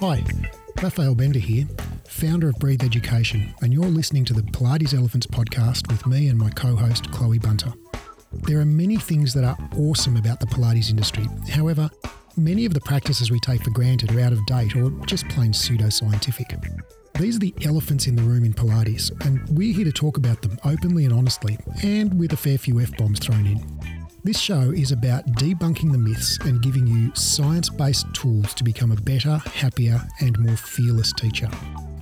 Hi, Raphael Bender here, founder of Breathe Education, and you're listening to the Pilates Elephants podcast with me and my co host, Chloe Bunter. There are many things that are awesome about the Pilates industry. However, many of the practices we take for granted are out of date or just plain pseudoscientific. These are the elephants in the room in Pilates, and we're here to talk about them openly and honestly, and with a fair few F bombs thrown in. This show is about debunking the myths and giving you science based tools to become a better, happier, and more fearless teacher.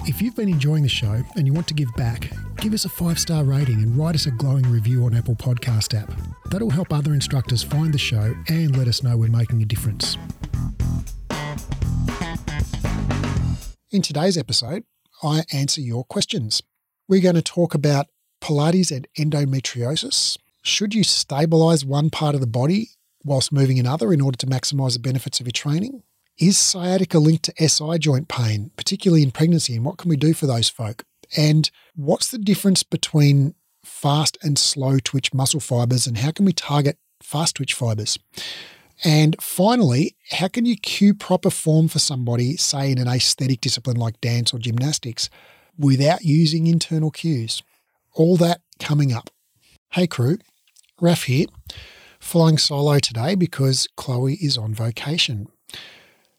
If you've been enjoying the show and you want to give back, give us a five star rating and write us a glowing review on Apple Podcast app. That'll help other instructors find the show and let us know we're making a difference. In today's episode, I answer your questions. We're going to talk about Pilates and endometriosis, should you stabilize one part of the body whilst moving another in order to maximize the benefits of your training? Is sciatica linked to SI joint pain, particularly in pregnancy? And what can we do for those folk? And what's the difference between fast and slow twitch muscle fibers? And how can we target fast twitch fibers? And finally, how can you cue proper form for somebody, say in an aesthetic discipline like dance or gymnastics, without using internal cues? All that coming up. Hey, crew, Raf here, flying solo today because Chloe is on vacation.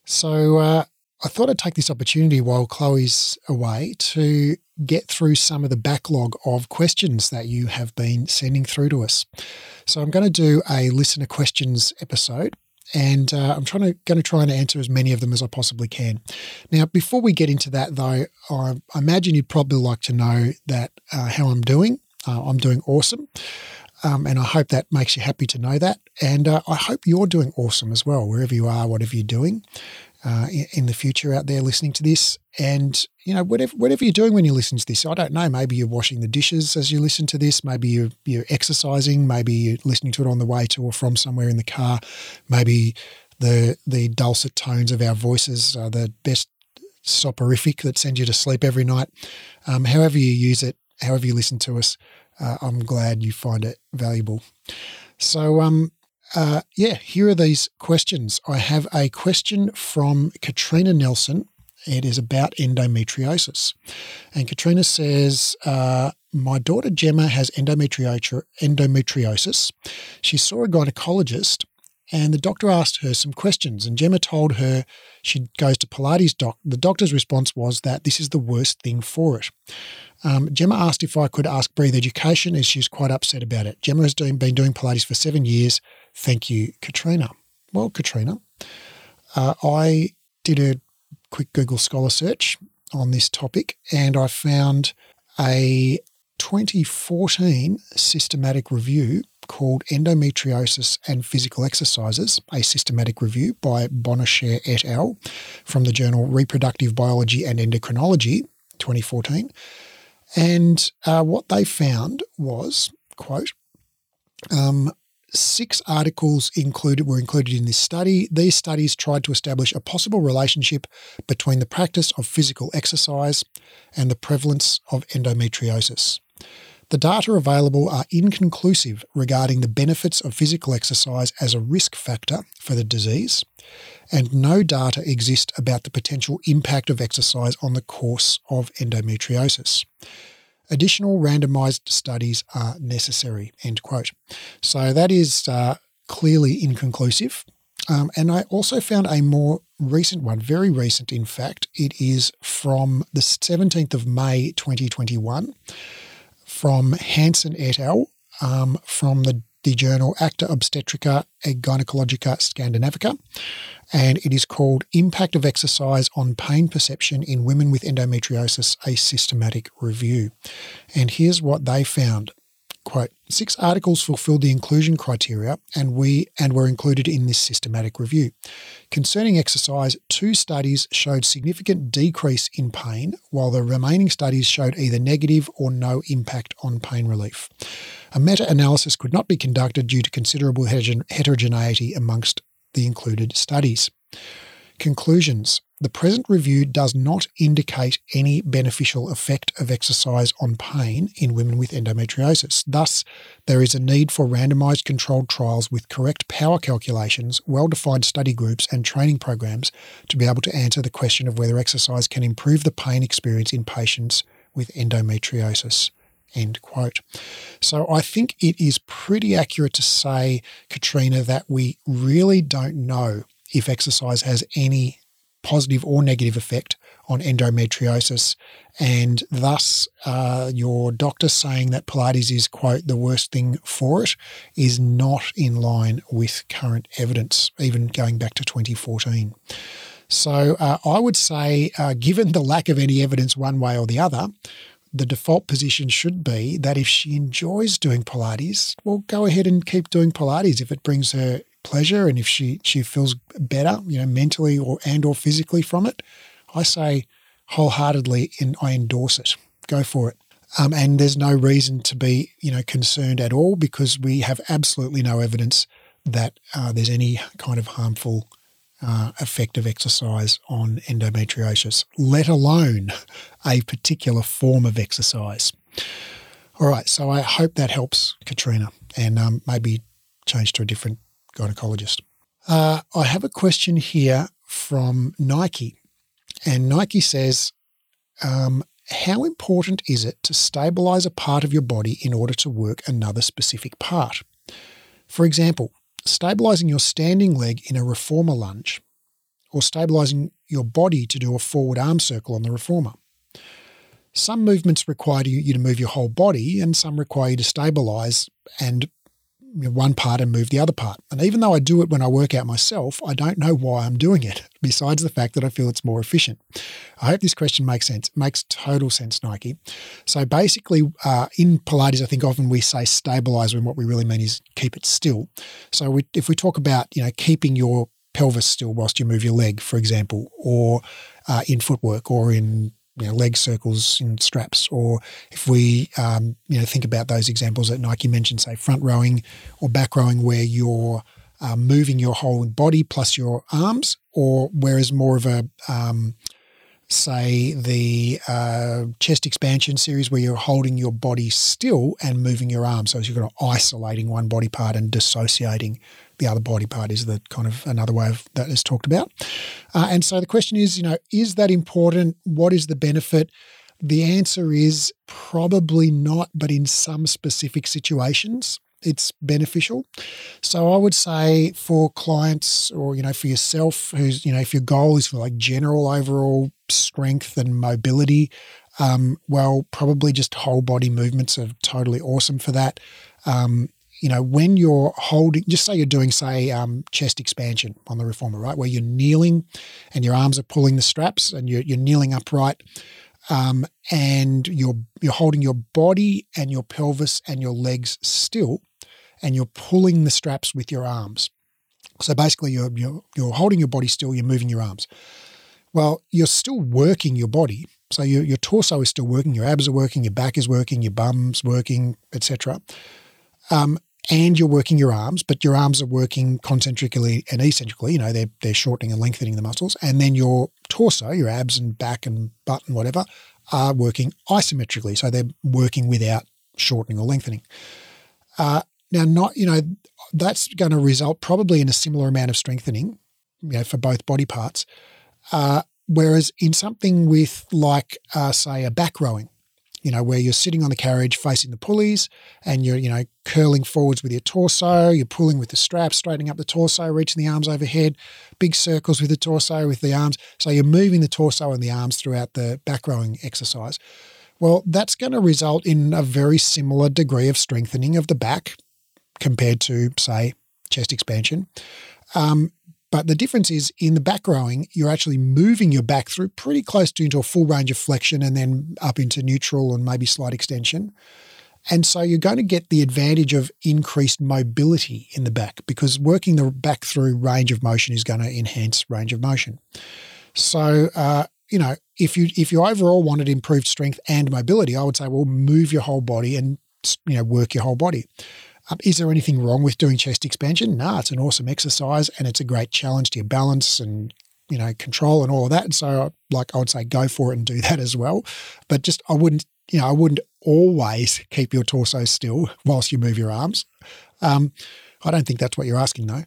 So uh, I thought I'd take this opportunity while Chloe's away to get through some of the backlog of questions that you have been sending through to us. So I'm going to do a listener questions episode. And uh, I'm trying to going to try and answer as many of them as I possibly can. Now, before we get into that, though, I, imagine you'd probably like to know that uh, how I'm doing. Uh, I'm doing awesome. Um, and I hope that makes you happy to know that. And uh, I hope you're doing awesome as well, wherever you are, whatever you're doing uh, in, the future out there listening to this. And, you know, whatever, whatever you're doing when you listen to this, I don't know, maybe you're washing the dishes as you listen to this. Maybe you're, you're exercising. Maybe you're listening to it on the way to or from somewhere in the car. Maybe the, the dulcet tones of our voices are the best soporific that sends you to sleep every night. Um, however you use it, however you listen to us, uh, I'm glad you find it valuable. So, um, uh, yeah, here are these questions. I have a question from Katrina Nelson. It is about endometriosis. And Katrina says, uh, My daughter Gemma has endometriosis. She saw a gynecologist and the doctor asked her some questions. And Gemma told her she goes to Pilates doc. The doctor's response was that this is the worst thing for it. Um, Gemma asked if I could ask Breathe Education, as she's quite upset about it. Gemma has doing, been doing Pilates for seven years. Thank you, Katrina. Well, Katrina, uh, I did a quick Google Scholar search on this topic and I found a 2014 systematic review called Endometriosis and Physical Exercises, a systematic review by Bonnechere et al. from the journal Reproductive Biology and Endocrinology, 2014. And uh, what they found was, quote, um, six articles included were included in this study. These studies tried to establish a possible relationship between the practice of physical exercise and the prevalence of endometriosis. The data available are inconclusive regarding the benefits of physical exercise as a risk factor for the disease, and no data exist about the potential impact of exercise on the course of endometriosis. Additional randomized studies are necessary. End quote. So that is uh, clearly inconclusive. Um, and I also found a more recent one, very recent, in fact. It is from the 17th of May 2021 from Hansen et al. Um, from the, the journal Acta Obstetricia et Gynecologica Scandinavica. And it is called Impact of Exercise on Pain Perception in Women with Endometriosis, a Systematic Review. And here's what they found. Quote, six articles fulfilled the inclusion criteria and we and were included in this systematic review. Concerning exercise, two studies showed significant decrease in pain, while the remaining studies showed either negative or no impact on pain relief. A meta-analysis could not be conducted due to considerable heterogeneity amongst the included studies. Conclusions the present review does not indicate any beneficial effect of exercise on pain in women with endometriosis. Thus, there is a need for randomized controlled trials with correct power calculations, well defined study groups, and training programs to be able to answer the question of whether exercise can improve the pain experience in patients with endometriosis. End quote. So I think it is pretty accurate to say, Katrina, that we really don't know if exercise has any positive or negative effect on endometriosis. And thus, uh, your doctor saying that Pilates is, quote, the worst thing for it is not in line with current evidence, even going back to 2014. So uh, I would say, uh, given the lack of any evidence one way or the other, the default position should be that if she enjoys doing Pilates, well, go ahead and keep doing Pilates if it brings her pleasure and if she she feels better, you know, mentally or and or physically from it. I say wholeheartedly, and I endorse it. Go for it. Um, and there's no reason to be, you know, concerned at all because we have absolutely no evidence that uh, there's any kind of harmful uh, effect of exercise on endometriosis, let alone a particular form of exercise. All right, so I hope that helps Katrina and um, maybe change to a different gynecologist. Uh, I have a question here from Nike, and Nike says, um, How important is it to stabilize a part of your body in order to work another specific part? For example, stabilizing your standing leg in a reformer lunge, or stabilizing your body to do a forward arm circle on the reformer. Some movements require you to move your whole body, and some require you to stabilize and one part and move the other part. And even though I do it when I work out myself, I don't know why I'm doing it, besides the fact that I feel it's more efficient. I hope this question makes sense. It makes total sense, Nike. So basically, uh, in Pilates, I think often we say stabilize when what we really mean is keep it still. So we, if we talk about, you know, keeping your pelvis still whilst you move your leg, for example, or uh, in footwork or in you know, leg circles in straps, or if we um, you know think about those examples that Nike mentioned, say front rowing or back rowing, where you're uh, moving your whole body plus your arms, or whereas more of a um, say the uh, chest expansion series where you're holding your body still and moving your arms. So you're kind of isolating one body part and dissociating the other body part is the kind of another way of that is talked about. Uh, and so the question is, you know, is that important? What is the benefit? The answer is probably not, but in some specific situations it's beneficial. So I would say for clients or you know for yourself who's you know if your goal is for like general overall strength and mobility, um, well probably just whole body movements are totally awesome for that. Um, you know when you're holding, just say you're doing say um, chest expansion on the reformer, right, where you're kneeling and your arms are pulling the straps and you're, you're kneeling upright. Um, and you're you're holding your body and your pelvis and your legs still, and you're pulling the straps with your arms. So basically, you're, you're, you're holding your body still, you're moving your arms. Well, you're still working your body. So your, your torso is still working, your abs are working, your back is working, your bum's working, etc. Um, and you're working your arms, but your arms are working concentrically and eccentrically. You know, they're, they're shortening and lengthening the muscles. And then your torso, your abs and back and butt and whatever, are working isometrically. So they're working without shortening or lengthening. Uh, now, not you know that's going to result probably in a similar amount of strengthening, you know, for both body parts. Uh, whereas in something with like uh, say a back rowing, you know, where you're sitting on the carriage facing the pulleys and you're you know curling forwards with your torso, you're pulling with the straps, straightening up the torso, reaching the arms overhead, big circles with the torso with the arms. So you're moving the torso and the arms throughout the back rowing exercise. Well, that's going to result in a very similar degree of strengthening of the back compared to, say, chest expansion. Um, but the difference is in the back rowing, you're actually moving your back through pretty close to into a full range of flexion and then up into neutral and maybe slight extension. And so you're going to get the advantage of increased mobility in the back because working the back through range of motion is going to enhance range of motion. So, uh, you know, if you if you overall wanted improved strength and mobility, I would say, well, move your whole body and you know work your whole body. Um, is there anything wrong with doing chest expansion? No, it's an awesome exercise and it's a great challenge to your balance and you know, control and all of that. And so, like, I would say go for it and do that as well. But just, I wouldn't, you know, I wouldn't always keep your torso still whilst you move your arms. Um, I don't think that's what you're asking, though.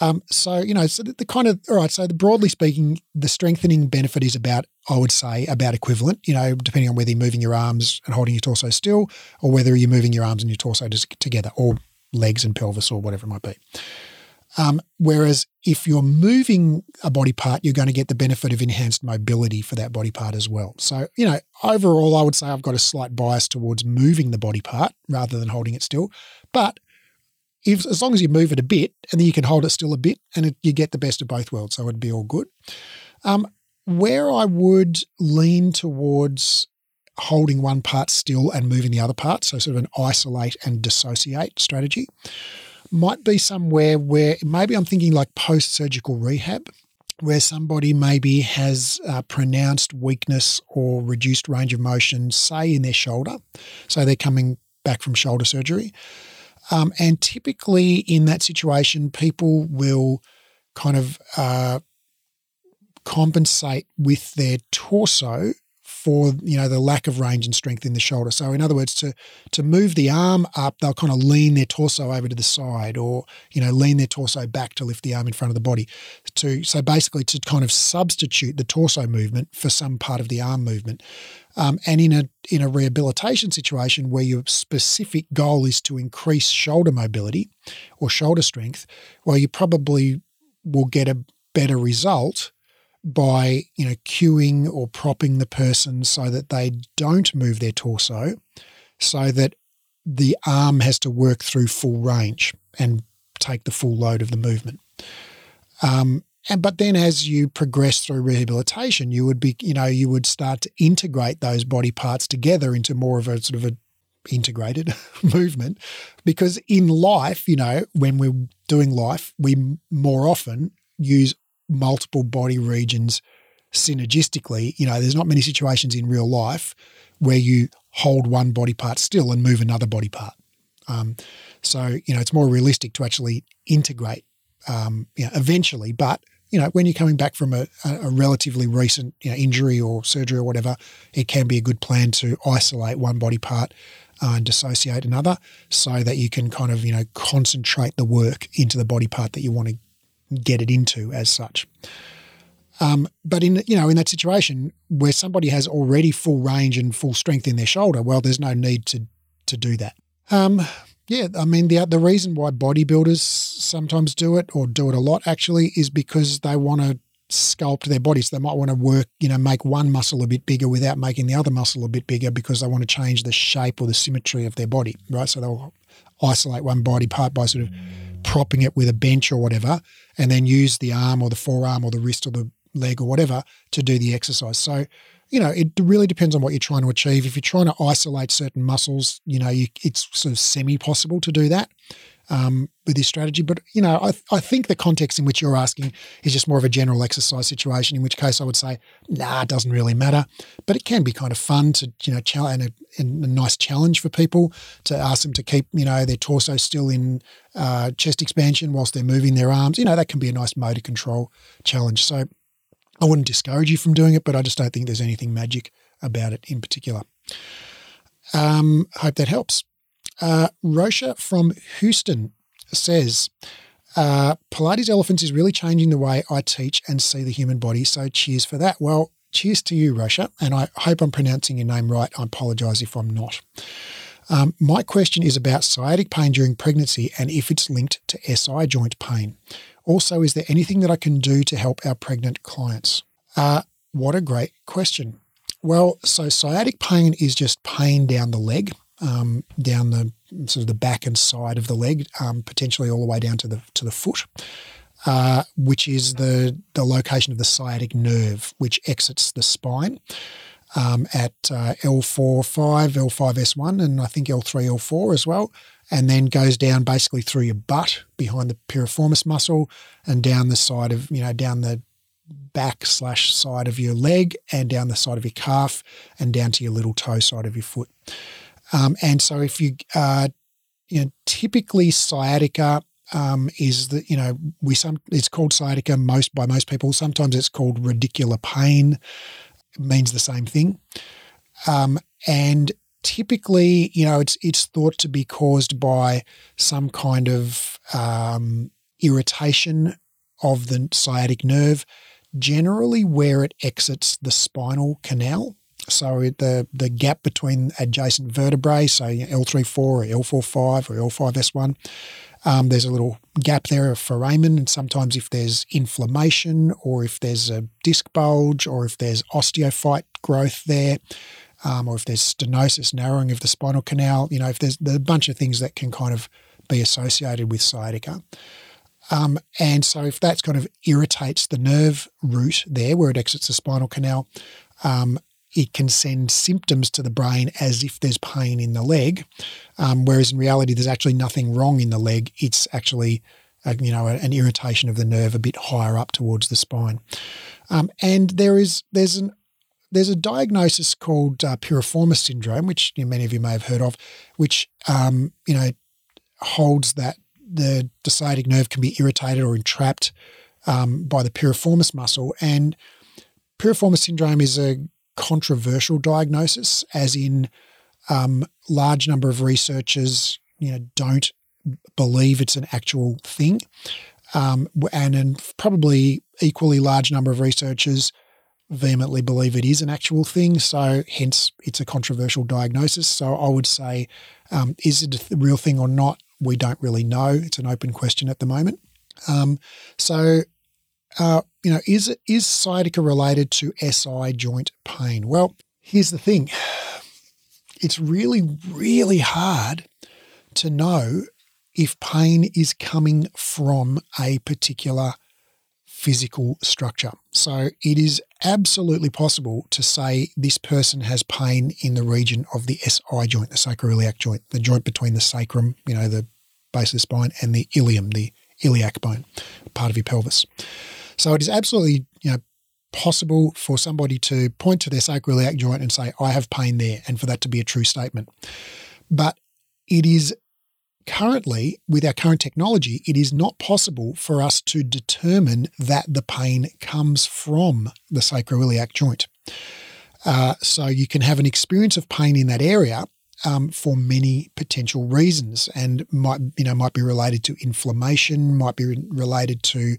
Um, so, you know, so the, the, kind of, all right, so the, broadly speaking, the strengthening benefit is about, I would say, about equivalent, you know, depending on whether you're moving your arms and holding your torso still or whether you're moving your arms and your torso together or legs and pelvis or whatever it might be. Um, whereas if you're moving a body part, you're going to get the benefit of enhanced mobility for that body part as well. So, you know, overall, I would say I've got a slight bias towards moving the body part rather than holding it still. But if, as long as you move it a bit and then you can hold it still a bit and it, you get the best of both worlds, so it'd be all good. Um, where I would lean towards holding one part still and moving the other part, so sort of an isolate and dissociate strategy, might be somewhere where maybe I'm thinking like post surgical rehab, where somebody maybe has pronounced weakness or reduced range of motion, say in their shoulder. So they're coming back from shoulder surgery. Um, and typically in that situation, people will kind of uh, compensate with their torso for you know the lack of range and strength in the shoulder. So in other words, to to move the arm up, they'll kind of lean their torso over to the side, or you know lean their torso back to lift the arm in front of the body. To so basically to kind of substitute the torso movement for some part of the arm movement. Um, and in a in a rehabilitation situation where your specific goal is to increase shoulder mobility or shoulder strength, well, you probably will get a better result by you know cueing or propping the person so that they don't move their torso, so that the arm has to work through full range and take the full load of the movement. Um, and but then as you progress through rehabilitation, you would be you know you would start to integrate those body parts together into more of a sort of a integrated movement because in life you know when we're doing life we more often use multiple body regions synergistically. You know, there's not many situations in real life where you hold one body part still and move another body part. Um, so, you know, it's more realistic to actually integrate um, you know, eventually. But, you know, when you're coming back from a, a relatively recent you know, injury or surgery or whatever, it can be a good plan to isolate one body part uh, and dissociate another so that you can kind of, you know, concentrate the work into the body part that you want to get it into as such. Um, but in you know in that situation where somebody has already full range and full strength in their shoulder, well, there's no need to to do that. Um, yeah, I mean the the reason why bodybuilders sometimes do it or do it a lot actually is because they want to sculpt their bodies. They might want to work, you know, make one muscle a bit bigger without making the other muscle a bit bigger because they want to change the shape or the symmetry of their body, right? So they'll isolate one body part by sort of propping it with a bench or whatever, and then use the arm or the forearm or the wrist or the leg or whatever to do the exercise. So, you know, it really depends on what you're trying to achieve. If you're trying to isolate certain muscles, you know, you, it's sort of semi possible to do that um, with this strategy. But you know, I, I think the context in which you're asking is just more of a general exercise situation. In which case, I would say, nah, it doesn't really matter. But it can be kind of fun to you know, challenge and a, and a nice challenge for people to ask them to keep you know their torso still in uh, chest expansion whilst they're moving their arms. You know, that can be a nice motor control challenge. So I wouldn't discourage you from doing it, but I just don't think there's anything magic about it in particular. Um, hope that helps. Uh, Rosha from Houston says, uh, Pilates Elephants is really changing the way I teach and see the human body. So cheers for that. Well, cheers to you, Rosha. And I hope I'm pronouncing your name right. I apologize if I'm not. Um, my question is about sciatic pain during pregnancy and if it's linked to SI joint pain. Also, is there anything that I can do to help our pregnant clients? Uh, what a great question. Well, so sciatic pain is just pain down the leg um, down the sort of the back and side of the leg, um, potentially all the way down to the to the foot, uh, which is the the location of the sciatic nerve, which exits the spine. Um, at uh, L4, 5, L5, S1, and I think L3, L4 as well, and then goes down basically through your butt behind the piriformis muscle and down the side of, you know, down the back slash side of your leg and down the side of your calf and down to your little toe side of your foot. Um, and so if you, uh, you know, typically sciatica um, is that you know we some it's called sciatica most by most people. Sometimes it's called radicular pain. It means the same thing, um, and typically, you know, it's it's thought to be caused by some kind of um, irritation of the sciatic nerve, generally where it exits the spinal canal. So the the gap between adjacent vertebrae, so L34 or L45 or L5S1, um, there's a little gap there of foramen, and sometimes if there's inflammation or if there's a disc bulge or if there's osteophyte growth there, um, or if there's stenosis, narrowing of the spinal canal, you know, if there's, there's a bunch of things that can kind of be associated with sciatica. Um, and so if that's kind of irritates the nerve root there where it exits the spinal canal, um, it can send symptoms to the brain as if there's pain in the leg, um, whereas in reality there's actually nothing wrong in the leg. It's actually a, you know an irritation of the nerve a bit higher up towards the spine, um, and there is there's an there's a diagnosis called uh, piriformis syndrome, which you know, many of you may have heard of, which um, you know holds that the, the sciatic nerve can be irritated or entrapped um, by the piriformis muscle. And piriformis syndrome is a controversial diagnosis, as in um, large number of researchers you know don't believe it's an actual thing, um, and, and probably equally large number of researchers vehemently believe it is an actual thing. So, hence, it's a controversial diagnosis. So, I would say, um, is it a real thing or not? We don't really know. It's an open question at the moment. Um, so, uh, you know, is is sciatica related to SI joint pain? Well, here's the thing. It's really, really hard to know if pain is coming from a particular physical structure. So it is absolutely possible to say this person has pain in the region of the SI joint, the sacroiliac joint, the joint between the sacrum, you know, the base of the spine, and the ilium, the iliac bone, part of your pelvis. So it is absolutely, you know, possible for somebody to point to their sacroiliac joint and say, I have pain there, and for that to be a true statement. But it is currently, with our current technology, it is not possible for us to determine that the pain comes from the sacroiliac joint. Uh, so you can have an experience of pain in that area um, for many potential reasons, and might you know might be related to inflammation, might be related to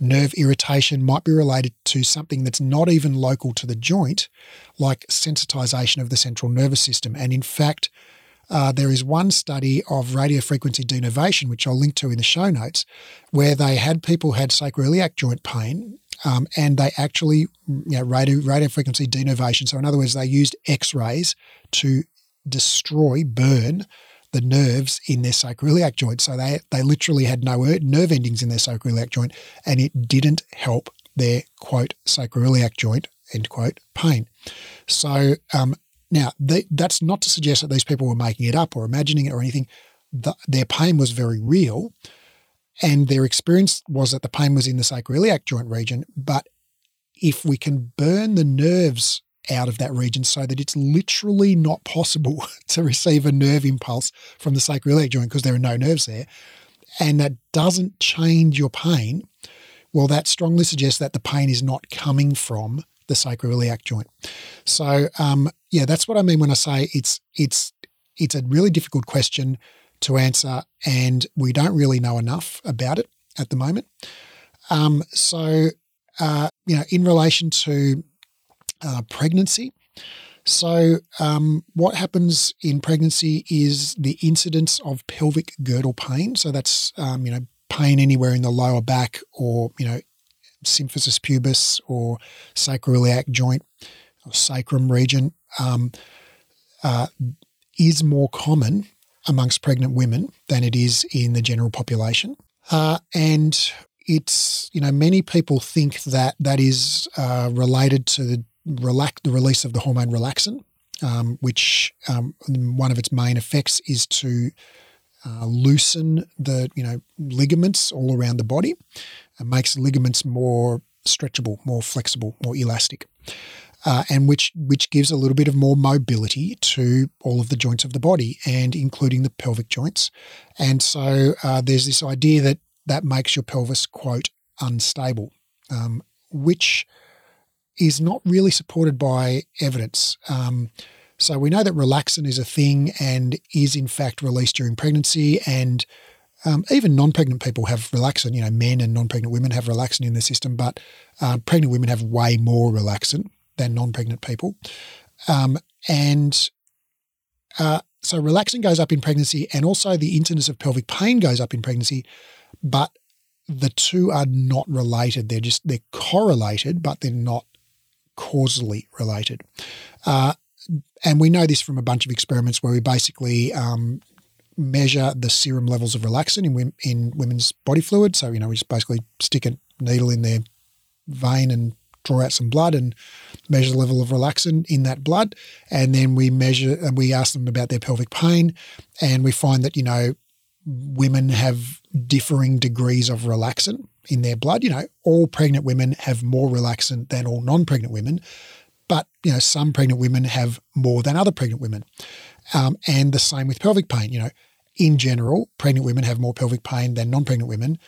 nerve irritation, might be related to something that's not even local to the joint, like sensitization of the central nervous system. And in fact, uh, there is one study of radiofrequency denervation, which I'll link to in the show notes, where they had people had sacroiliac joint pain um, and they actually you know, radio, radiofrequency denervation. So, in other words, they used X rays to destroy, burn the nerves in their sacroiliac joint. So, they, they literally had no nerve endings in their sacroiliac joint and it didn't help their quote sacroiliac joint end quote pain. So um, now, they, that's not to suggest that these people were making it up or imagining it or anything. The, their pain was very real, and their experience was that the pain was in the sacroiliac joint region. But if we can burn the nerves out of that region so that it's literally not possible to receive a nerve impulse from the sacroiliac joint because there are no nerves there, and that doesn't change your pain, well, that strongly suggests that the pain is not coming from the sacroiliac joint. So um, yeah, that's what I mean when I say it's it's it's a really difficult question to answer, and we don't really know enough about it at the moment. Um, so uh, you know, in relation to uh, pregnancy. So, um, what happens in pregnancy is the incidence of pelvic girdle pain. So that's um, you know pain anywhere in the lower back or you know symphysis pubis or sacroiliac joint or sacrum region um, uh, is more common amongst pregnant women than it is in the general population. Uh, and it's, you know, many people think that that is uh, related to the, relax, the release of the hormone relaxin, um, which um, one of its main effects is to uh, loosen the you know ligaments all around the body and makes ligaments more stretchable, more flexible, more elastic. uh, and which which gives a little bit of more mobility to all of the joints of the body, and including the pelvic joints. And so uh, there's this idea that that makes your pelvis quote unstable, um, which is not really supported by evidence. Um, so we know that relaxin is a thing and is in fact released during pregnancy, and um, even non-pregnant people have relaxin. You know, men and non-pregnant women have relaxin in their system, but uh, pregnant women have way more relaxin than non-pregnant people, um, and uh, so relaxin goes up in pregnancy, and also the incidence of pelvic pain goes up in pregnancy, but the two are not related. They're just they're correlated, but they're not causally related. Uh, and we know this from a bunch of experiments where we basically um, measure the serum levels of relaxin in, in women's body fluid. So, you know, we just basically stick a needle in their vein and draw out some blood and measure the level of relaxin in that blood. And then we measure and we ask them about their pelvic pain. And we find that, you know, women have differing degrees of relaxin in their blood. You know, all pregnant women have more relaxin than all non pregnant women. But, you know, some pregnant women have more than other pregnant women. Um, and the same with pelvic pain. You know, in general, pregnant women have more pelvic pain than non pregnant women.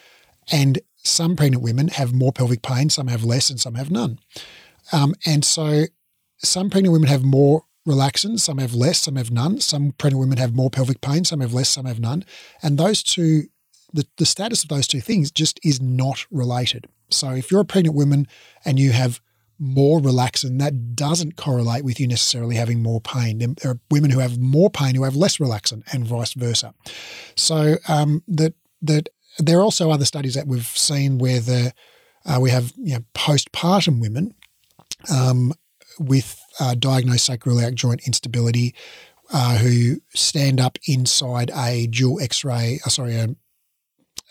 And some pregnant women have more pelvic pain, some have less, and some have none. Um, and so some pregnant women have more relaxin, some have less, some have none. Some pregnant women have more pelvic pain, some have less, some have none. And those two, the, the status of those two things just is not related. So if you're a pregnant woman and you have more relaxin, that doesn't correlate with you necessarily having more pain. There are women who have more pain who have less relaxin, and vice versa. So um, that that there are also other studies that we've seen where the uh, we have you know, postpartum women um, with uh, diagnosed sacroiliac joint instability uh, who stand up inside a dual X-ray, uh, sorry, a,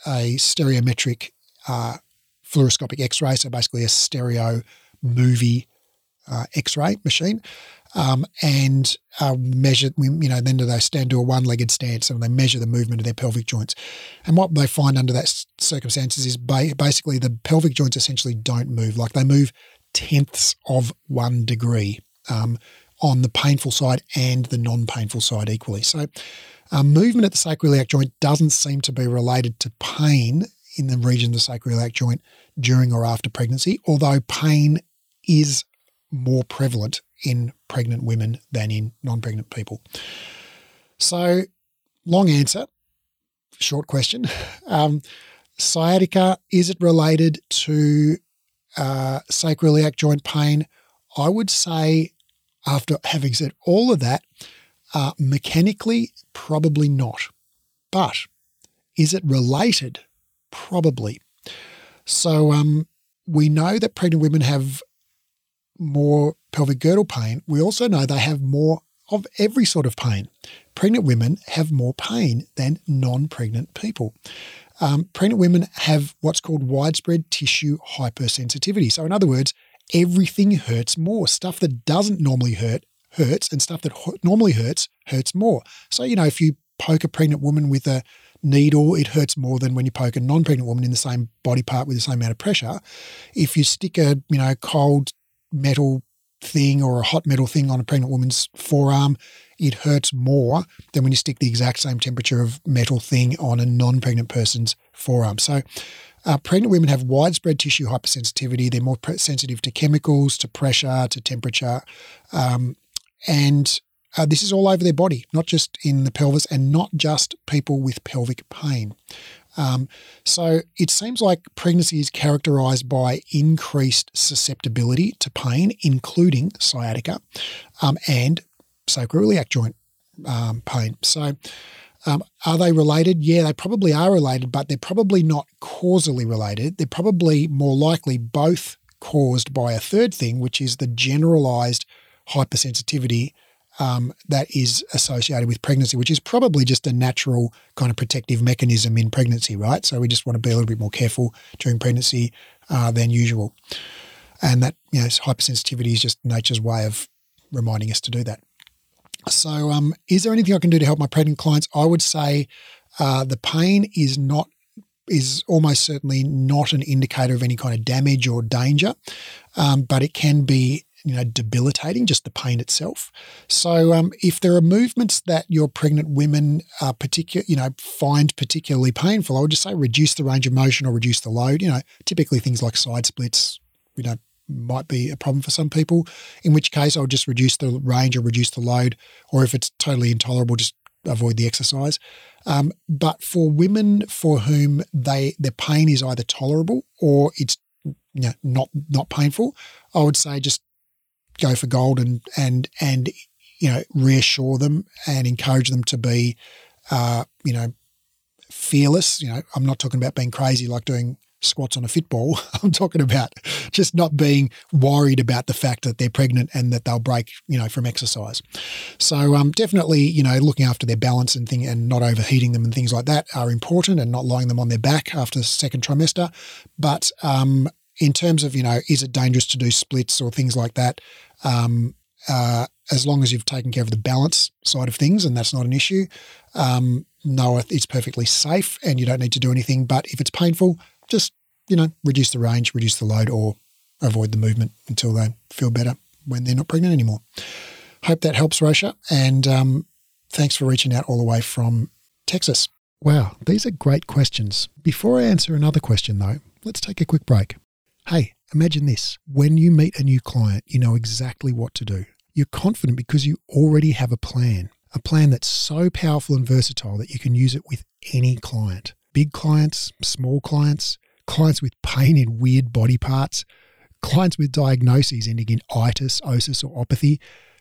a stereometric uh, fluoroscopic X-ray, so basically a stereo movie uh, X-ray machine, um, and uh, measure. You know, then do they stand to a one-legged stance and they measure the movement of their pelvic joints. And what they find under that circumstances is ba- basically the pelvic joints essentially don't move. Like they move tenths of one degree um, on the painful side and the non-painful side equally. So. Uh, movement at the sacroiliac joint doesn't seem to be related to pain in the region of the sacroiliac joint during or after pregnancy, although pain is more prevalent in pregnant women than in non pregnant people. So, long answer, short question. Um, sciatica, is it related to uh, sacroiliac joint pain? I would say, after having said all of that, uh, mechanically, probably not. But is it related? Probably. So um, we know that pregnant women have more pelvic girdle pain, we also know they have more of every sort of pain. Pregnant women have more pain than non pregnant people. Um, pregnant women have what's called widespread tissue hypersensitivity. So, in other words, everything hurts more. Stuff that doesn't normally hurt hurts, and stuff that normally hurts hurts more. So, you know, if you poke a pregnant woman with a needle, it hurts more than when you poke a non-pregnant woman in the same body part with the same amount of pressure. If you stick a you know cold metal thing or a hot metal thing on a pregnant woman's forearm, it hurts more than when you stick the exact same temperature of metal thing on a non pregnant person's forearm. So, uh, pregnant women have widespread tissue hypersensitivity. They're more sensitive to chemicals, to pressure, to temperature. Um, and uh, this is all over their body, not just in the pelvis and not just people with pelvic pain. Um, so it seems like pregnancy is characterized by increased susceptibility to pain, including sciatica um, and sacroiliac joint um, pain. So, um, are they related? Yeah, they probably are related, but they're probably not causally related. They're probably more likely both caused by a third thing, which is the generalized hypersensitivity um, that is associated with pregnancy, which is probably just a natural kind of protective mechanism in pregnancy, right? So we just want to be a little bit more careful during pregnancy uh, than usual. And that, you know, hypersensitivity is just nature's way of reminding us to do that. So, um, is there anything I can do to help my pregnant clients? I would say uh, the pain is not is almost certainly not an indicator of any kind of damage or danger, um, but it can be you know debilitating, just the pain itself. So um, if there are movements that your pregnant women are particular, you know, find particularly painful, I would just say reduce the range of motion or reduce the load. You know, typically things like side splits, you know, might be a problem for some people. In which case, I'll just reduce the range or reduce the load, or if it's totally intolerable, just avoid the exercise. Um, but for women for whom they their pain is either tolerable or it's you know, not not painful, I would say just go for gold and and and you know reassure them and encourage them to be uh, you know fearless. You know, I'm not talking about being crazy like doing squats on a fitball. I'm talking about just not being worried about the fact that they're pregnant and that they'll break, you know, from exercise. So um, definitely, you know, looking after their balance and thing and not overheating them and things like that are important and not lying them on their back after the second trimester. But um, in terms of, you know, is it dangerous to do splits or things like that? Um, uh, as long as you've taken care of the balance side of things and that's not an issue, um, no, it's perfectly safe and you don't need to do anything. But if it's painful, just, you know, reduce the range, reduce the load, or avoid the movement until they feel better when they're not pregnant anymore. Hope that helps, Rosha. And um, thanks for reaching out all the way from Texas. Wow, these are great questions. Before I answer another question, though, let's take a quick break. Hey, imagine this. When you meet a new client, you know exactly what to do. You're confident because you already have a plan, a plan that's so powerful and versatile that you can use it with any client. Big clients, small clients, clients with pain in weird body parts, clients with diagnoses ending in itis, osis, or opathy,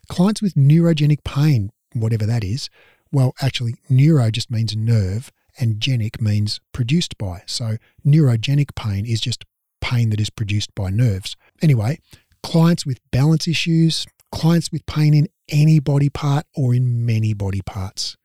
clients with neurogenic pain, whatever that is. Well, actually, neuro just means nerve, and genic means produced by. So, neurogenic pain is just pain that is produced by nerves. Anyway, clients with balance issues, clients with pain in any body part or in many body parts,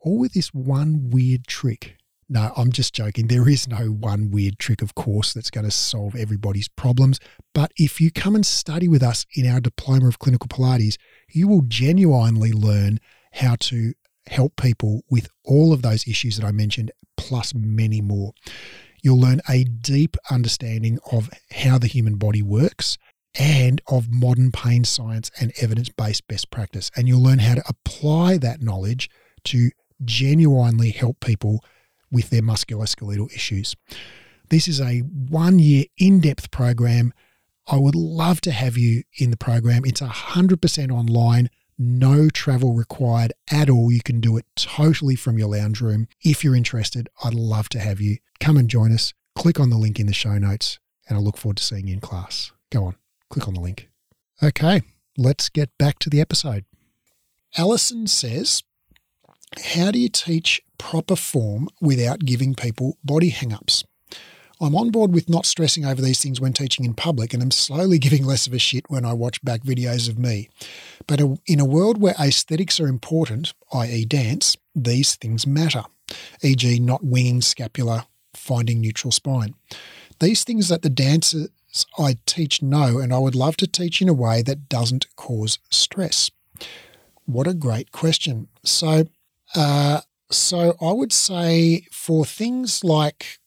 all with this one weird trick. No, I'm just joking. There is no one weird trick, of course, that's going to solve everybody's problems. But if you come and study with us in our Diploma of Clinical Pilates, you will genuinely learn how to help people with all of those issues that I mentioned, plus many more. You'll learn a deep understanding of how the human body works and of modern pain science and evidence based best practice. And you'll learn how to apply that knowledge to genuinely help people with their musculoskeletal issues. This is a one year in depth program. I would love to have you in the program. It's 100% online no travel required at all. You can do it totally from your lounge room. If you're interested, I'd love to have you. Come and join us. Click on the link in the show notes, and I look forward to seeing you in class. Go on, click on the link. Okay, let's get back to the episode. Allison says, How do you teach proper form without giving people body hang ups? I'm on board with not stressing over these things when teaching in public, and I'm slowly giving less of a shit when I watch back videos of me. But in a world where aesthetics are important, i.e., dance, these things matter, e.g., not winging scapula, finding neutral spine. These things that the dancers I teach know, and I would love to teach in a way that doesn't cause stress. What a great question. So, uh, so I would say for things like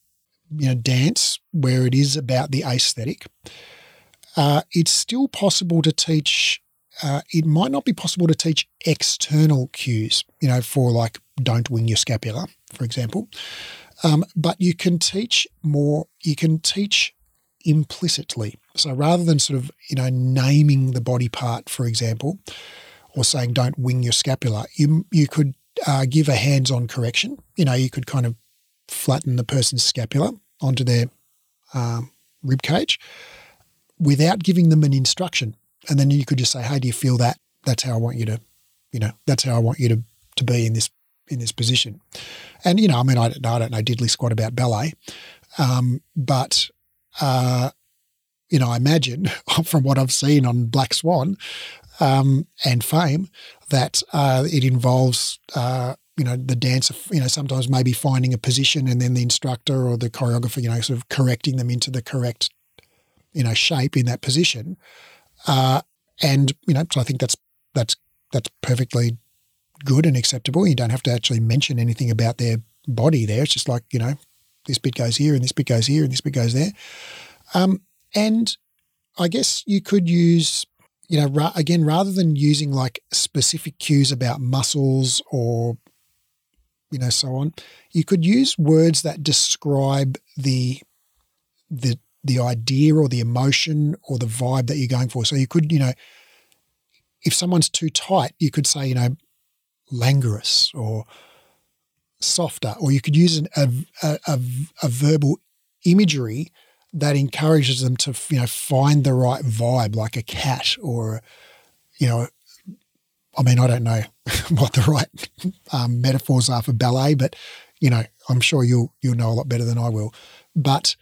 you know dance where it is about the aesthetic, uh, it's still possible to teach. Uh, it might not be possible to teach external cues, you know, for like don't wing your scapula, for example. Um, but you can teach more. You can teach implicitly. So rather than sort of you know naming the body part, for example, or saying don't wing your scapula, you you could uh, give a hands-on correction. You know, you could kind of flatten the person's scapula onto their um, rib cage without giving them an instruction. And then you could just say, "Hey, do you feel that? That's how I want you to, you know, that's how I want you to to be in this in this position." And you know, I mean, I I don't know diddly squat about ballet, um, but uh, you know, I imagine from what I've seen on Black Swan um, and Fame that uh, it involves uh, you know the dancer you know sometimes maybe finding a position and then the instructor or the choreographer you know sort of correcting them into the correct you know shape in that position. Uh, and you know so i think that's that's that's perfectly good and acceptable. You don't have to actually mention anything about their body there. It's just like you know this bit goes here and this bit goes here and this bit goes there. Um, and i guess you could use you know, ra- again, rather than using like specific cues about muscles or, you know, so on, you could use words that describe the the the idea or the emotion or the vibe that you're going for. So you could, you know, if someone's too tight, you could say, you know, languorous or softer, or you could use an, a, a, a, verbal imagery that encourages them to, you know, find the right vibe, like a cat or, you know, I mean, I don't know what the right um, metaphors are for ballet, but you know, I'm sure you'll you'll know a lot better than I will. But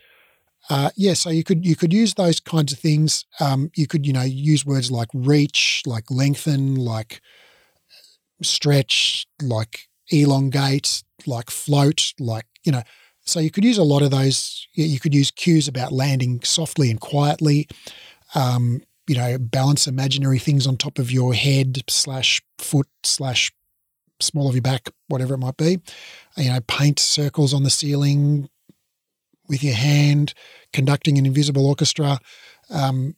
uh, yeah, so you could you could use those kinds of things. Um, you could you know use words like reach, like lengthen, like stretch, like elongate, like float, like you know. So you could use a lot of those. You could use cues about landing softly and quietly. Um, you know, balance imaginary things on top of your head slash foot slash small of your back, whatever it might be. You know, paint circles on the ceiling with your hand conducting an invisible orchestra. Um,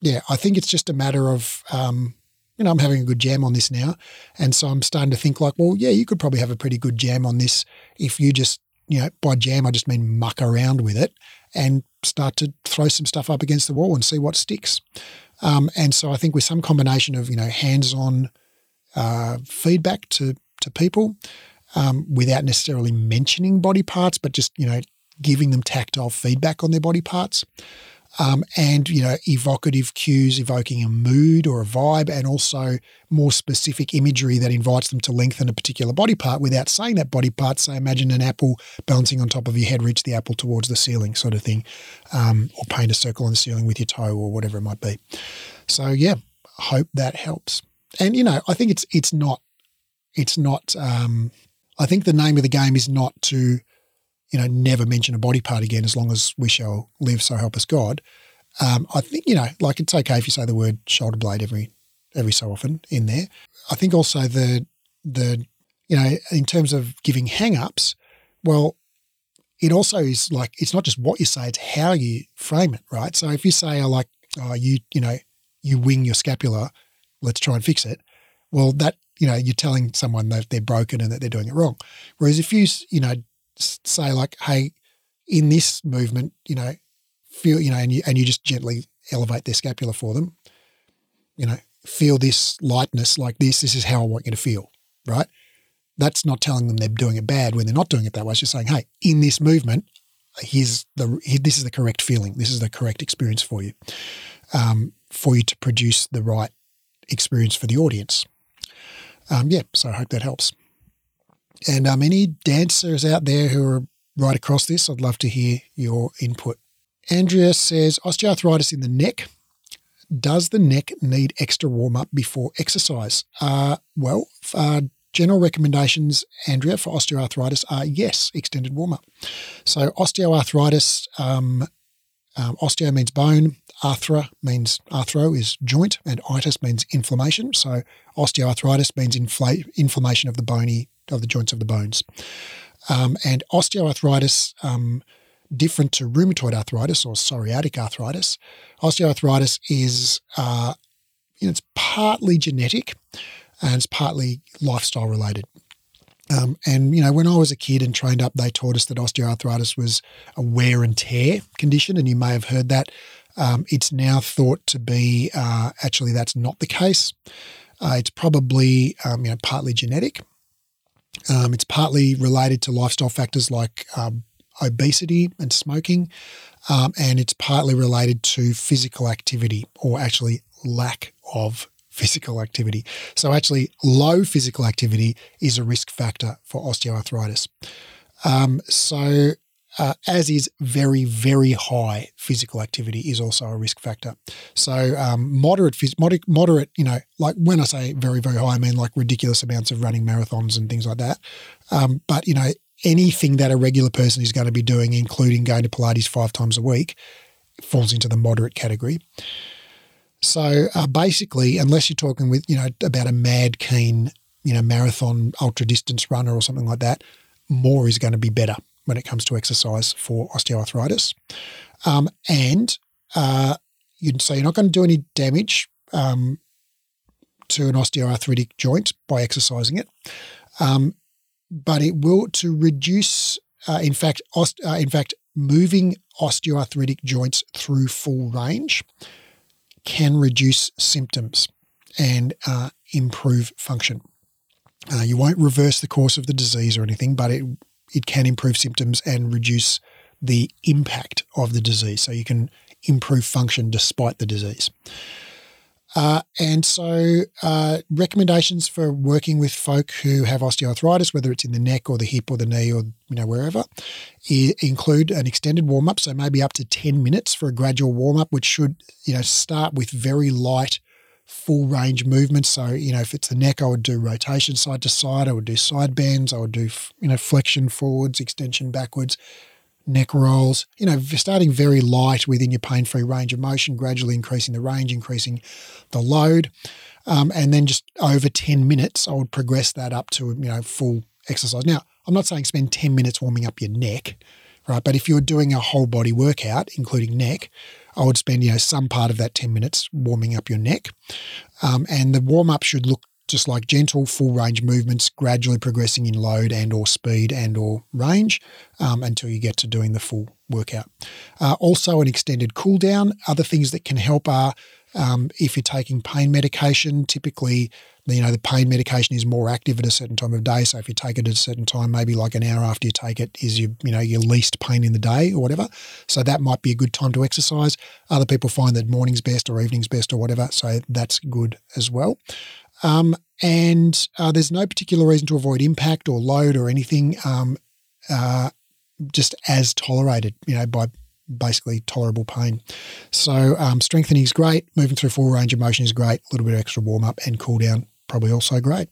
yeah, I think it's just a matter of, um, you know, I'm having a good jam on this now. And so I'm starting to think like, well, yeah, you could probably have a pretty good jam on this if you just, you know, by jam, I just mean muck around with it and start to throw some stuff up against the wall and see what sticks. Um, and so I think with some combination of, you know, hands on uh, feedback to, to people um, without necessarily mentioning body parts, but just, you know, giving them tactile feedback on their body parts. Um, and you know evocative cues evoking a mood or a vibe and also more specific imagery that invites them to lengthen a particular body part without saying that body part. Say imagine an apple balancing on top of your head reach the apple towards the ceiling sort of thing um, or paint a circle on the ceiling with your toe or whatever it might be. So yeah hope that helps. And you know i think it's it's not it's not um, i think the name of the game is not to you know, never mention a body part again as long as we shall live, so help us God. Um, I think, you know, like it's okay if you say the word shoulder blade every every so often in there. I think also the the you know, in terms of giving hang ups, well, it also is like it's not just what you say, it's how you frame it, right? So if you say I like oh you, you know, you wing your scapula, let's try and fix it. Well, that you know, you're telling someone that they're broken and that they're doing it wrong. Whereas if you, you know, say like, hey, in this movement, you know, feel, you know, and you and you just gently elevate their scapula for them, you know, feel this lightness like this. This is how I want you to feel, right? That's not telling them they're doing it bad when they're not doing it that way. It's just saying, hey, in this movement, here's the this is the correct feeling. This is the correct experience for you, um, for you to produce the right experience for the audience. Um, yeah, so I hope that helps. And um, any dancers out there who are right across this, I'd love to hear your input. Andrea says osteoarthritis in the neck. Does the neck need extra warm up before exercise? Uh, well, uh, general recommendations, Andrea, for osteoarthritis are yes, extended warm up. So, osteoarthritis, um, um, osteo means bone, arthra means arthro is joint, and itis means inflammation. So, osteoarthritis means infl- inflammation of the bony of the joints of the bones. Um, and osteoarthritis, um, different to rheumatoid arthritis or psoriatic arthritis, osteoarthritis is uh, you know, it's partly genetic and it's partly lifestyle related. Um, and you know, when I was a kid and trained up, they taught us that osteoarthritis was a wear and tear condition, and you may have heard that. Um, it's now thought to be uh, actually that's not the case. Uh, it's probably um, you know partly genetic, um, it's partly related to lifestyle factors like um, obesity and smoking, um, and it's partly related to physical activity or actually lack of physical activity. So, actually, low physical activity is a risk factor for osteoarthritis. Um, so, uh, as is very, very high physical activity is also a risk factor. So um, moderate, moderate, moderate, you know, like when I say very, very high, I mean like ridiculous amounts of running marathons and things like that. Um, but you know, anything that a regular person is going to be doing, including going to Pilates five times a week, falls into the moderate category. So uh, basically, unless you're talking with you know about a mad keen, you know, marathon ultra distance runner or something like that, more is going to be better when it comes to exercise for osteoarthritis. Um, and uh, you so you're not going to do any damage um, to an osteoarthritic joint by exercising it, um, but it will to reduce. Uh, in fact, ost- uh, in fact, moving osteoarthritic joints through full range can reduce symptoms and uh, improve function. Uh, you won't reverse the course of the disease or anything, but it it can improve symptoms and reduce the impact of the disease. So you can improve function despite the disease. Uh, and so, uh, recommendations for working with folk who have osteoarthritis, whether it's in the neck or the hip or the knee or you know wherever, include an extended warm up. So maybe up to ten minutes for a gradual warm up, which should you know start with very light, full range movements. So you know if it's the neck, I would do rotation side to side. I would do side bends. I would do you know flexion forwards, extension backwards neck rolls, you know, starting very light within your pain free range of motion, gradually increasing the range, increasing the load. Um, and then just over 10 minutes, I would progress that up to, you know, full exercise. Now, I'm not saying spend 10 minutes warming up your neck, right? But if you're doing a whole body workout, including neck, I would spend, you know, some part of that 10 minutes warming up your neck. Um, and the warm up should look just like gentle full range movements, gradually progressing in load and or speed and or range um, until you get to doing the full workout. Uh, also, an extended cool down. Other things that can help are um, if you're taking pain medication, typically, you know, the pain medication is more active at a certain time of day. So if you take it at a certain time, maybe like an hour after you take it is your, you know, your least pain in the day or whatever. So that might be a good time to exercise. Other people find that morning's best or evening's best or whatever. So that's good as well. Um, and uh, there's no particular reason to avoid impact or load or anything, um, uh, just as tolerated, you know, by basically tolerable pain. So um, strengthening is great. Moving through full range of motion is great. A little bit of extra warm up and cool down probably also great.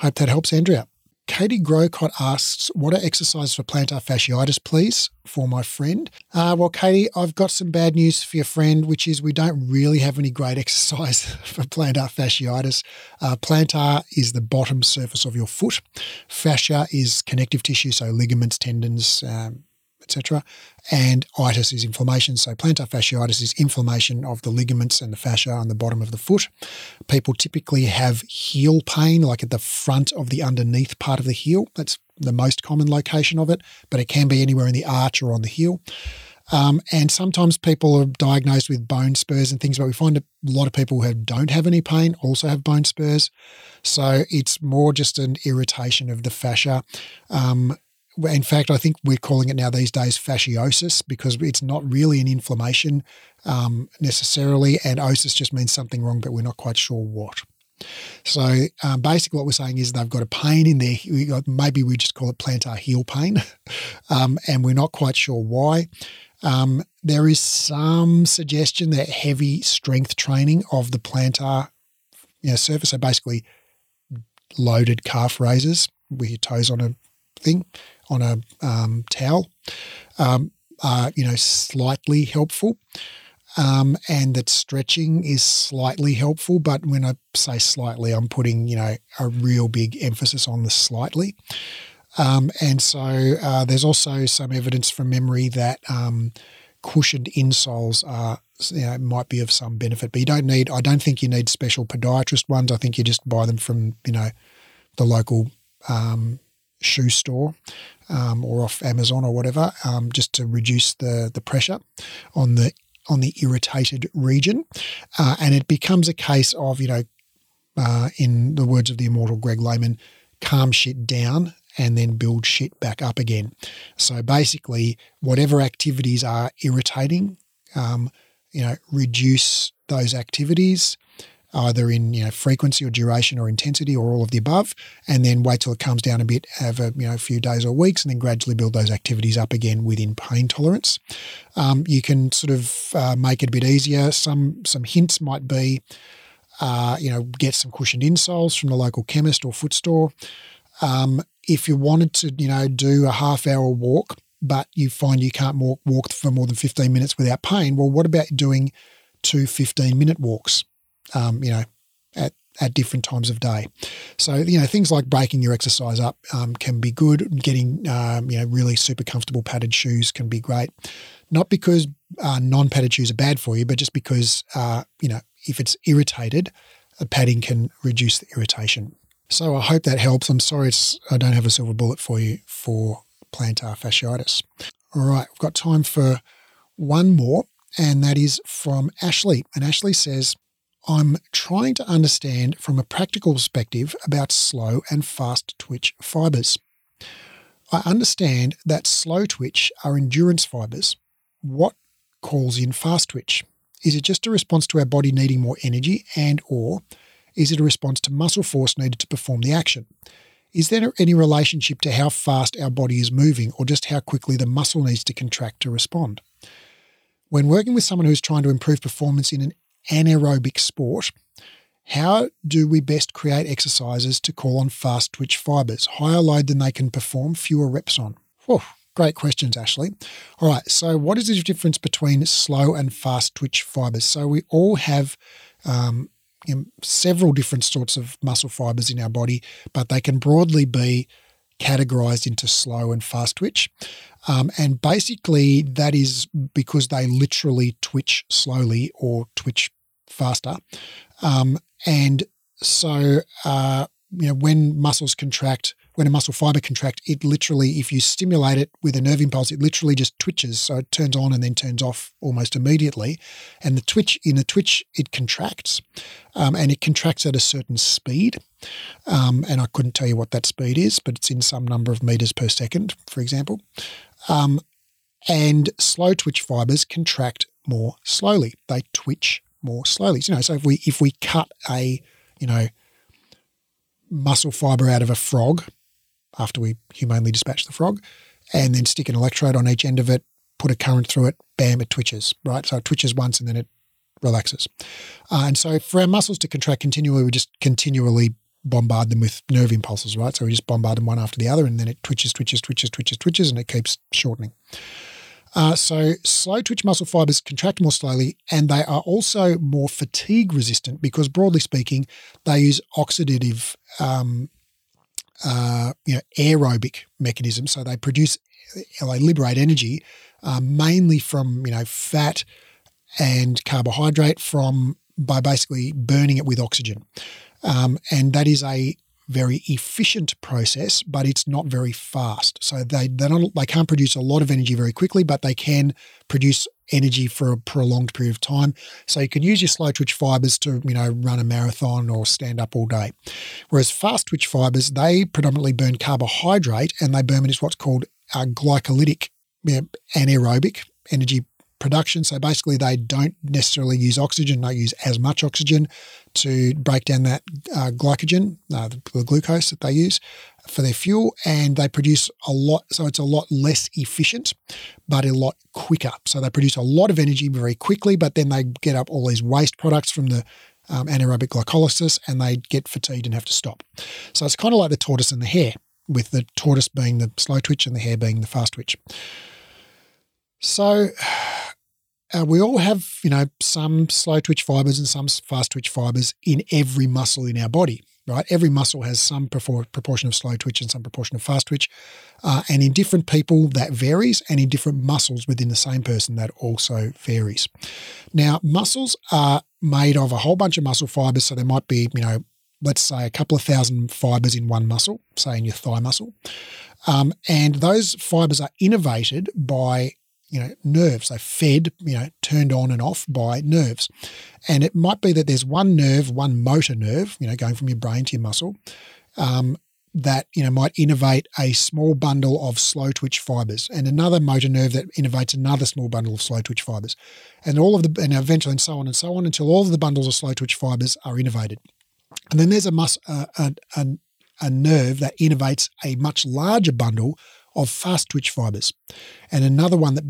Hope that helps Andrea. Katie Grocott asks, What are exercises for plantar fasciitis, please, for my friend? Uh, well, Katie, I've got some bad news for your friend, which is we don't really have any great exercise for plantar fasciitis. Uh, plantar is the bottom surface of your foot, fascia is connective tissue, so ligaments, tendons, um, etc. And itis is inflammation. So plantar fasciitis is inflammation of the ligaments and the fascia on the bottom of the foot. People typically have heel pain, like at the front of the underneath part of the heel. That's the most common location of it, but it can be anywhere in the arch or on the heel. Um, and sometimes people are diagnosed with bone spurs and things, but we find a lot of people who don't have any pain also have bone spurs. So it's more just an irritation of the fascia. Um, in fact, I think we're calling it now these days fasciosis because it's not really an inflammation um, necessarily, and osis just means something wrong, but we're not quite sure what. So um, basically, what we're saying is they've got a pain in there. Maybe we just call it plantar heel pain, um, and we're not quite sure why. Um, there is some suggestion that heavy strength training of the plantar you know, surface, so basically loaded calf raises with your toes on a thing, on a um, towel um, are, you know, slightly helpful. Um, and that stretching is slightly helpful. But when I say slightly, I'm putting, you know, a real big emphasis on the slightly. Um, and so uh, there's also some evidence from memory that um, cushioned insoles are, you know, might be of some benefit. But you don't need, I don't think you need special podiatrist ones. I think you just buy them from, you know, the local um, shoe store um, or off Amazon or whatever, um, just to reduce the the pressure on the on the irritated region, uh, and it becomes a case of you know, uh, in the words of the immortal Greg Lehman, calm shit down and then build shit back up again. So basically, whatever activities are irritating, um, you know, reduce those activities either in you know frequency or duration or intensity or all of the above, and then wait till it comes down a bit, have a you know a few days or weeks, and then gradually build those activities up again within pain tolerance. Um, you can sort of uh, make it a bit easier. Some some hints might be, uh, you know, get some cushioned insoles from the local chemist or foot store. Um, if you wanted to, you know, do a half hour walk, but you find you can't walk, walk for more than 15 minutes without pain, well, what about doing two 15 minute walks? Um, you know, at at different times of day. So you know things like breaking your exercise up um, can be good. Getting um, you know really super comfortable padded shoes can be great. Not because uh, non-padded shoes are bad for you, but just because uh, you know if it's irritated, the padding can reduce the irritation. So I hope that helps. I'm sorry I don't have a silver bullet for you for plantar fasciitis. All right, we've got time for one more, and that is from Ashley. And Ashley says, I'm trying to understand from a practical perspective about slow and fast twitch fibers. I understand that slow twitch are endurance fibers. What calls in fast twitch? Is it just a response to our body needing more energy and or is it a response to muscle force needed to perform the action? Is there any relationship to how fast our body is moving or just how quickly the muscle needs to contract to respond? When working with someone who's trying to improve performance in an anaerobic sport, how do we best create exercises to call on fast twitch fibers, higher load than they can perform, fewer reps on? Whew, great questions, Ashley. All right, so what is the difference between slow and fast twitch fibers? So we all have um, you know, several different sorts of muscle fibers in our body, but they can broadly be categorized into slow and fast twitch. Um, and basically, that is because they literally twitch slowly or twitch faster. Um, and so, uh, you know, when muscles contract, when a muscle fiber contracts, it literally, if you stimulate it with a nerve impulse, it literally just twitches. So it turns on and then turns off almost immediately. And the twitch, in a twitch, it contracts um, and it contracts at a certain speed. Um, and I couldn't tell you what that speed is, but it's in some number of meters per second, for example. Um, and slow twitch fibers contract more slowly. They twitch more slowly. You know, so if we if we cut a you know muscle fiber out of a frog after we humanely dispatch the frog, and then stick an electrode on each end of it, put a current through it, bam, it twitches, right? So it twitches once and then it relaxes. Uh, and so for our muscles to contract continually, we just continually bombard them with nerve impulses, right? So we just bombard them one after the other and then it twitches, twitches, twitches, twitches, twitches, and it keeps shortening. Uh, so slow twitch muscle fibers contract more slowly and they are also more fatigue resistant because broadly speaking, they use oxidative um, uh, you know, aerobic mechanism. So they produce, they liberate energy uh, mainly from, you know, fat and carbohydrate from by basically burning it with oxygen. Um, and that is a very efficient process, but it's not very fast. So they they don't they can't produce a lot of energy very quickly, but they can produce energy for a prolonged period of time. So you can use your slow twitch fibers to you know run a marathon or stand up all day. Whereas fast twitch fibers they predominantly burn carbohydrate and they burn it as what's called a glycolytic anaerobic energy production. So basically, they don't necessarily use oxygen, they use as much oxygen to break down that uh, glycogen, uh, the, the, glucose that they use for their fuel, and they produce a lot. So it's a lot less efficient, but a lot quicker. So they produce a lot of energy very quickly, but then they get up all these waste products from the um, anaerobic glycolysis and they get fatigued and have to stop. So it's kind of like the tortoise and the hare, with the tortoise being the slow twitch and the hare being the fast twitch. So uh, we all have, you know, some slow twitch fibers and some fast twitch fibers in every muscle in our body, right? Every muscle has some proportion of slow twitch and some proportion of fast twitch. Uh, and in different people, that varies. And in different muscles within the same person, that also varies. Now, muscles are made of a whole bunch of muscle fibers. So there might be, you know, let's say a couple of thousand fibers in one muscle, say in your thigh muscle. Um, and those fibers are innervated by you know, nerves. They're fed, you know, turned on and off by nerves. And it might be that there's one nerve, one motor nerve, you know, going from your brain to your muscle, um, that, you know, might innervate a small bundle of slow twitch fibers and another motor nerve that innervates another small bundle of slow twitch fibers. And all of the, and eventually and so on and so on until all of the bundles of slow twitch fibers are innervated. And then there's a, mus- uh, a, a, a nerve that innervates a much larger bundle of fast twitch fibers, and another one that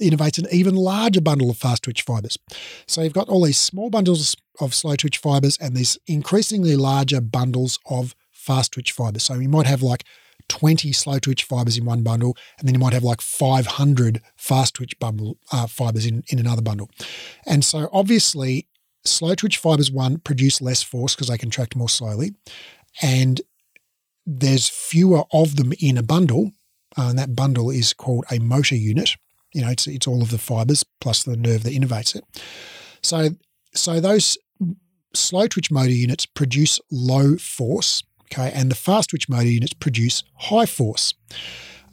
innovates an even larger bundle of fast twitch fibers. So you've got all these small bundles of slow twitch fibers and these increasingly larger bundles of fast twitch fibers. So you might have like 20 slow twitch fibers in one bundle, and then you might have like 500 fast twitch bundle, uh, fibers in, in another bundle. And so obviously, slow twitch fibers, one, produce less force because they contract more slowly, and there's fewer of them in a bundle, uh, and that bundle is called a motor unit. You know, it's, it's all of the fibers plus the nerve that innervates it. So so those slow twitch motor units produce low force, okay, and the fast twitch motor units produce high force.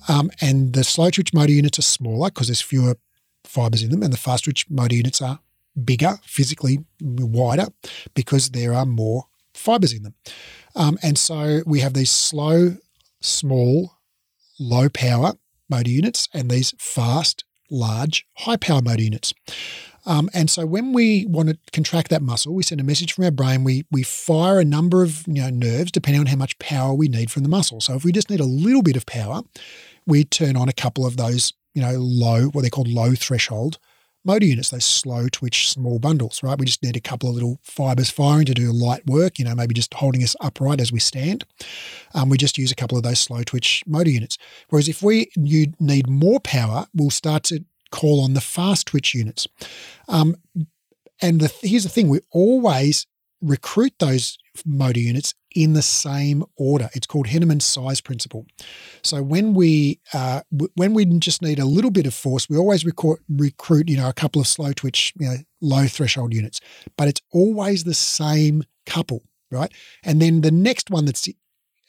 Um, and the slow twitch motor units are smaller because there's fewer fibers in them, and the fast twitch motor units are bigger, physically wider, because there are more fibers in them. Um, and so we have these slow, small, low power motor units and these fast, large, high power motor units. Um, and so when we want to contract that muscle, we send a message from our brain. We we fire a number of you know nerves depending on how much power we need from the muscle. So if we just need a little bit of power, we turn on a couple of those you know low what they're called low threshold motor units, those slow twitch small bundles, right? We just need a couple of little fibers firing to do light work, you know, maybe just holding us upright as we stand. Um, we just use a couple of those slow twitch motor units. Whereas if we you need more power, we'll start to call on the fast twitch units. Um, and the, here's the thing: we always recruit those motor units in the same order. It's called Henneman's size principle. So when we uh, w- when we just need a little bit of force, we always recruit, you know a couple of slow twitch, you know, low threshold units, but it's always the same couple, right? And then the next one that's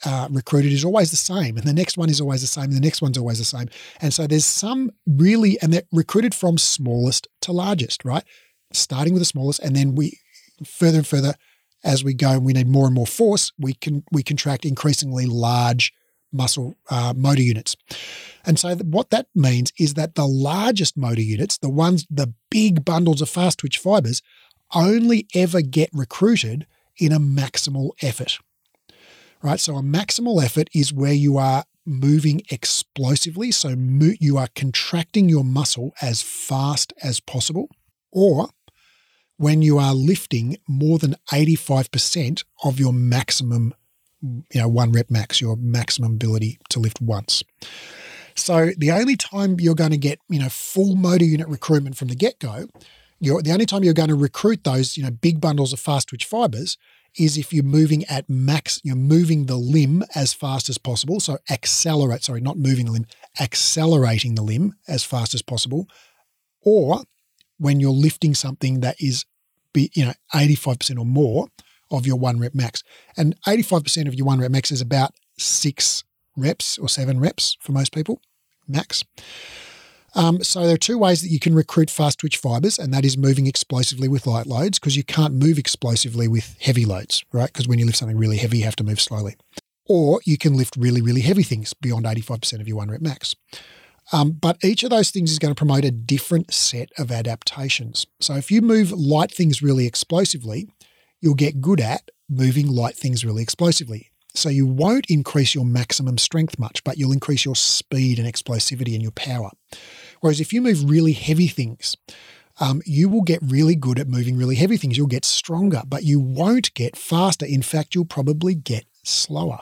uh, recruited is always the same, and the next one is always the same, and the next one's always the same. And so there's some really, and they're recruited from smallest to largest, right? Starting with the smallest, and then we further and further as we go and we need more and more force, we can we contract increasingly large muscle uh, motor units. And so what that means is that the largest motor units, the ones, the big bundles of fast twitch fibers, only ever get recruited in a maximal effort. Right? So a maximal effort is where you are moving explosively. So you are contracting your muscle as fast as possible, or when you are lifting more than 85% of your maximum, you know, one rep max, your maximum ability to lift once. So the only time you're going to get, you know, full motor unit recruitment from the get-go, you're the only time you're going to recruit those, you know, big bundles of fast twitch fibers is if you're moving at max, you're moving the limb as fast as possible. So accelerate, sorry, not moving the limb, accelerating the limb as fast as possible. Or when you're lifting something that is be, you know, 85% or more of your one rep max. And 85% of your one rep max is about six reps or seven reps for most people, max. Um, so there are two ways that you can recruit fast twitch fibers, and that is moving explosively with light loads because you can't move explosively with heavy loads, right? Because when you lift something really heavy, you have to move slowly. Or you can lift really, really heavy things beyond 85% of your one rep max. Um, but each of those things is going to promote a different set of adaptations. So if you move light things really explosively, you'll get good at moving light things really explosively. So you won't increase your maximum strength much, but you'll increase your speed and explosivity and your power. Whereas if you move really heavy things, um, you will get really good at moving really heavy things. You'll get stronger, but you won't get faster. In fact, you'll probably get slower.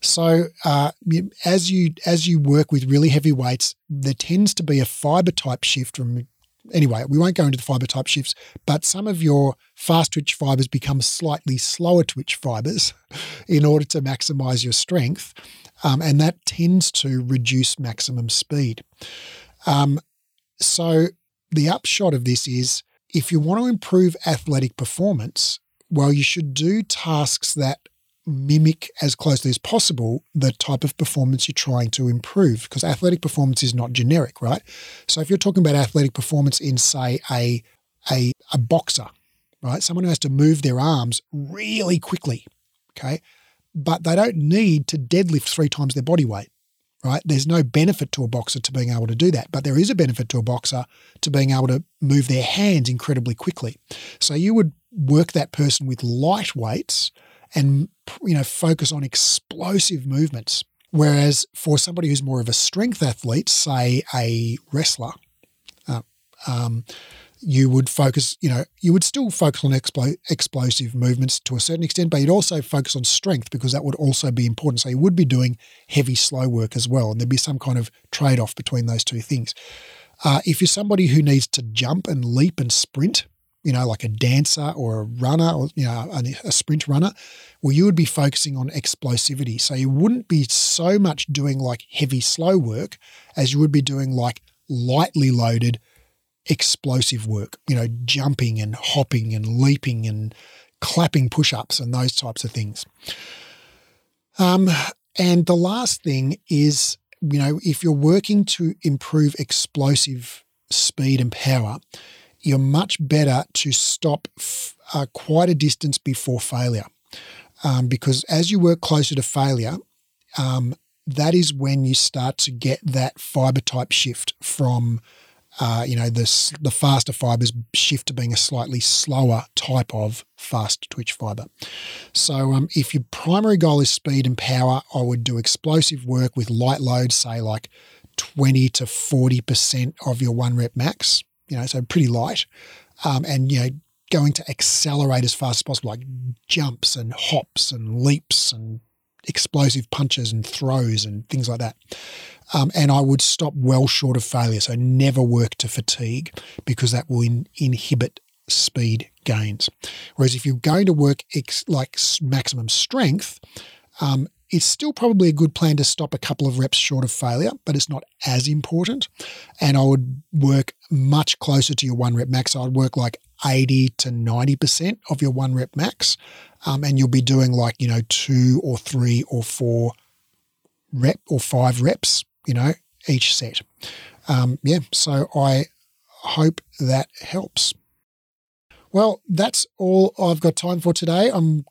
So uh, as you as you work with really heavy weights, there tends to be a fiber type shift from. Anyway, we won't go into the fiber type shifts, but some of your fast twitch fibers become slightly slower twitch fibers in order to maximize your strength. Um, and that tends to reduce maximum speed. Um, so, the upshot of this is if you want to improve athletic performance, well, you should do tasks that mimic as closely as possible the type of performance you're trying to improve because athletic performance is not generic, right? So if you're talking about athletic performance in say a a, a boxer, right? Someone who has to move their arms really quickly, okay? But they don't need to deadlift three times their body weight, right? There's no benefit to a boxer to being able to do that, but there is a benefit to a boxer to being able to move their hands incredibly quickly. So you would work that person with light weights and you know focus on explosive movements. Whereas for somebody who's more of a strength athlete, say a wrestler, uh, um, you would focus, you know, you would still focus on explo- explosive movements to a certain extent, but you'd also focus on strength because that would also be important. So you would be doing heavy, slow work as well, and there'd be some kind of trade off between those two things. Uh, if you're somebody who needs to jump and leap and sprint, you know, like a dancer or a runner or, you know, a, sprint runner, well, you would be focusing on explosivity. So you wouldn't be so much doing like heavy, slow work as you would be doing like lightly loaded explosive work, you know, jumping and hopping and leaping and clapping push ups and those types of things. Um, and the last thing is, you know, if you're working to improve explosive speed and power, you're much better to stop f- uh, quite a distance before failure. Um, because as you work closer to failure, um, that is when you start to get that fiber type shift from uh, you know, the, the faster fibers shift to being a slightly slower type of fast twitch fiber. So, um, if your primary goal is speed and power, I would do explosive work with light loads, say like 20 to 40% of your one rep max, you know, so pretty light. Um, and, you know, going to accelerate as fast as possible, like jumps and hops and leaps and explosive punches and throws and things like that. Um, and I would stop well short of failure. So never work to fatigue because that will in, inhibit speed gains. Whereas if you're going to work ex, like maximum strength, um, it's still probably a good plan to stop a couple of reps short of failure, but it's not as important. And I would work much closer to your one rep max. I'd work like 80 to 90% of your one rep max. Um, and you'll be doing like, you know, two or three or four rep or five reps, you know, each set. Um, yeah. So I hope that helps. Well, that's all I've got time for today. I'm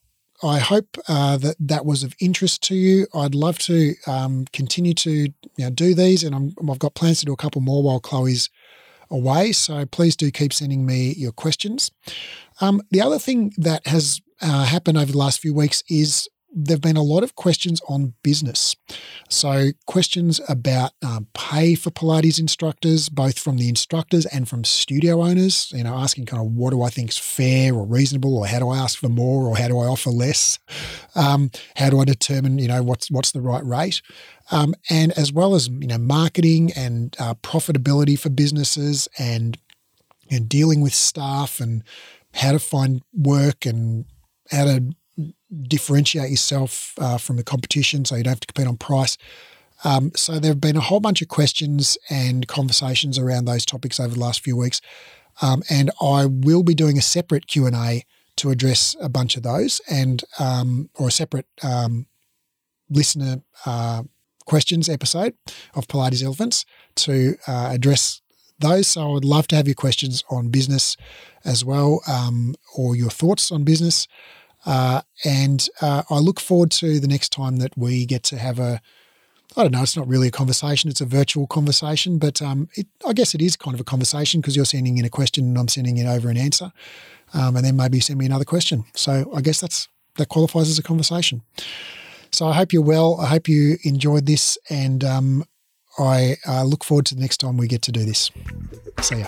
I hope uh, that that was of interest to you. I'd love to um, continue to you know, do these, and i have got plans to do a couple more while Chloe's away. So please do keep sending me your questions. Um, the other thing that has uh, happened over the last few weeks is there've been a lot of questions on business. So, questions about um, pay for Pilates instructors, both from the instructors and from studio owners, you know, asking kind of what do I think is fair or reasonable, or how do I ask for more, or how do I offer less? Um, how do I determine, you know, what's, what's the right rate? Um, and as well as, you know, marketing and uh, profitability for businesses and, and dealing with staff and how to find work and how to differentiate yourself uh, from the competition so you don't have to compete on price. Um, so there have been a whole bunch of questions and conversations around those topics over the last few weeks, um, and I will be doing a separate Q and A to address a bunch of those, and um, or a separate um, listener uh, questions episode of Pilates Elephants to uh, address those. So I would love to have your questions on business as well, um, or your thoughts on business. Uh, and uh, I look forward to the next time that we get to have a, I don't know, it's not really a conversation, it's a virtual conversation, but um, it, I guess it is kind of a conversation because you're sending in a question and I'm sending in over an answer. Um, and then maybe you send me another question. So I guess that's that qualifies as a conversation. So I hope you're well. I hope you enjoyed this, and um, I uh, look forward to the next time we get to do this. See ya.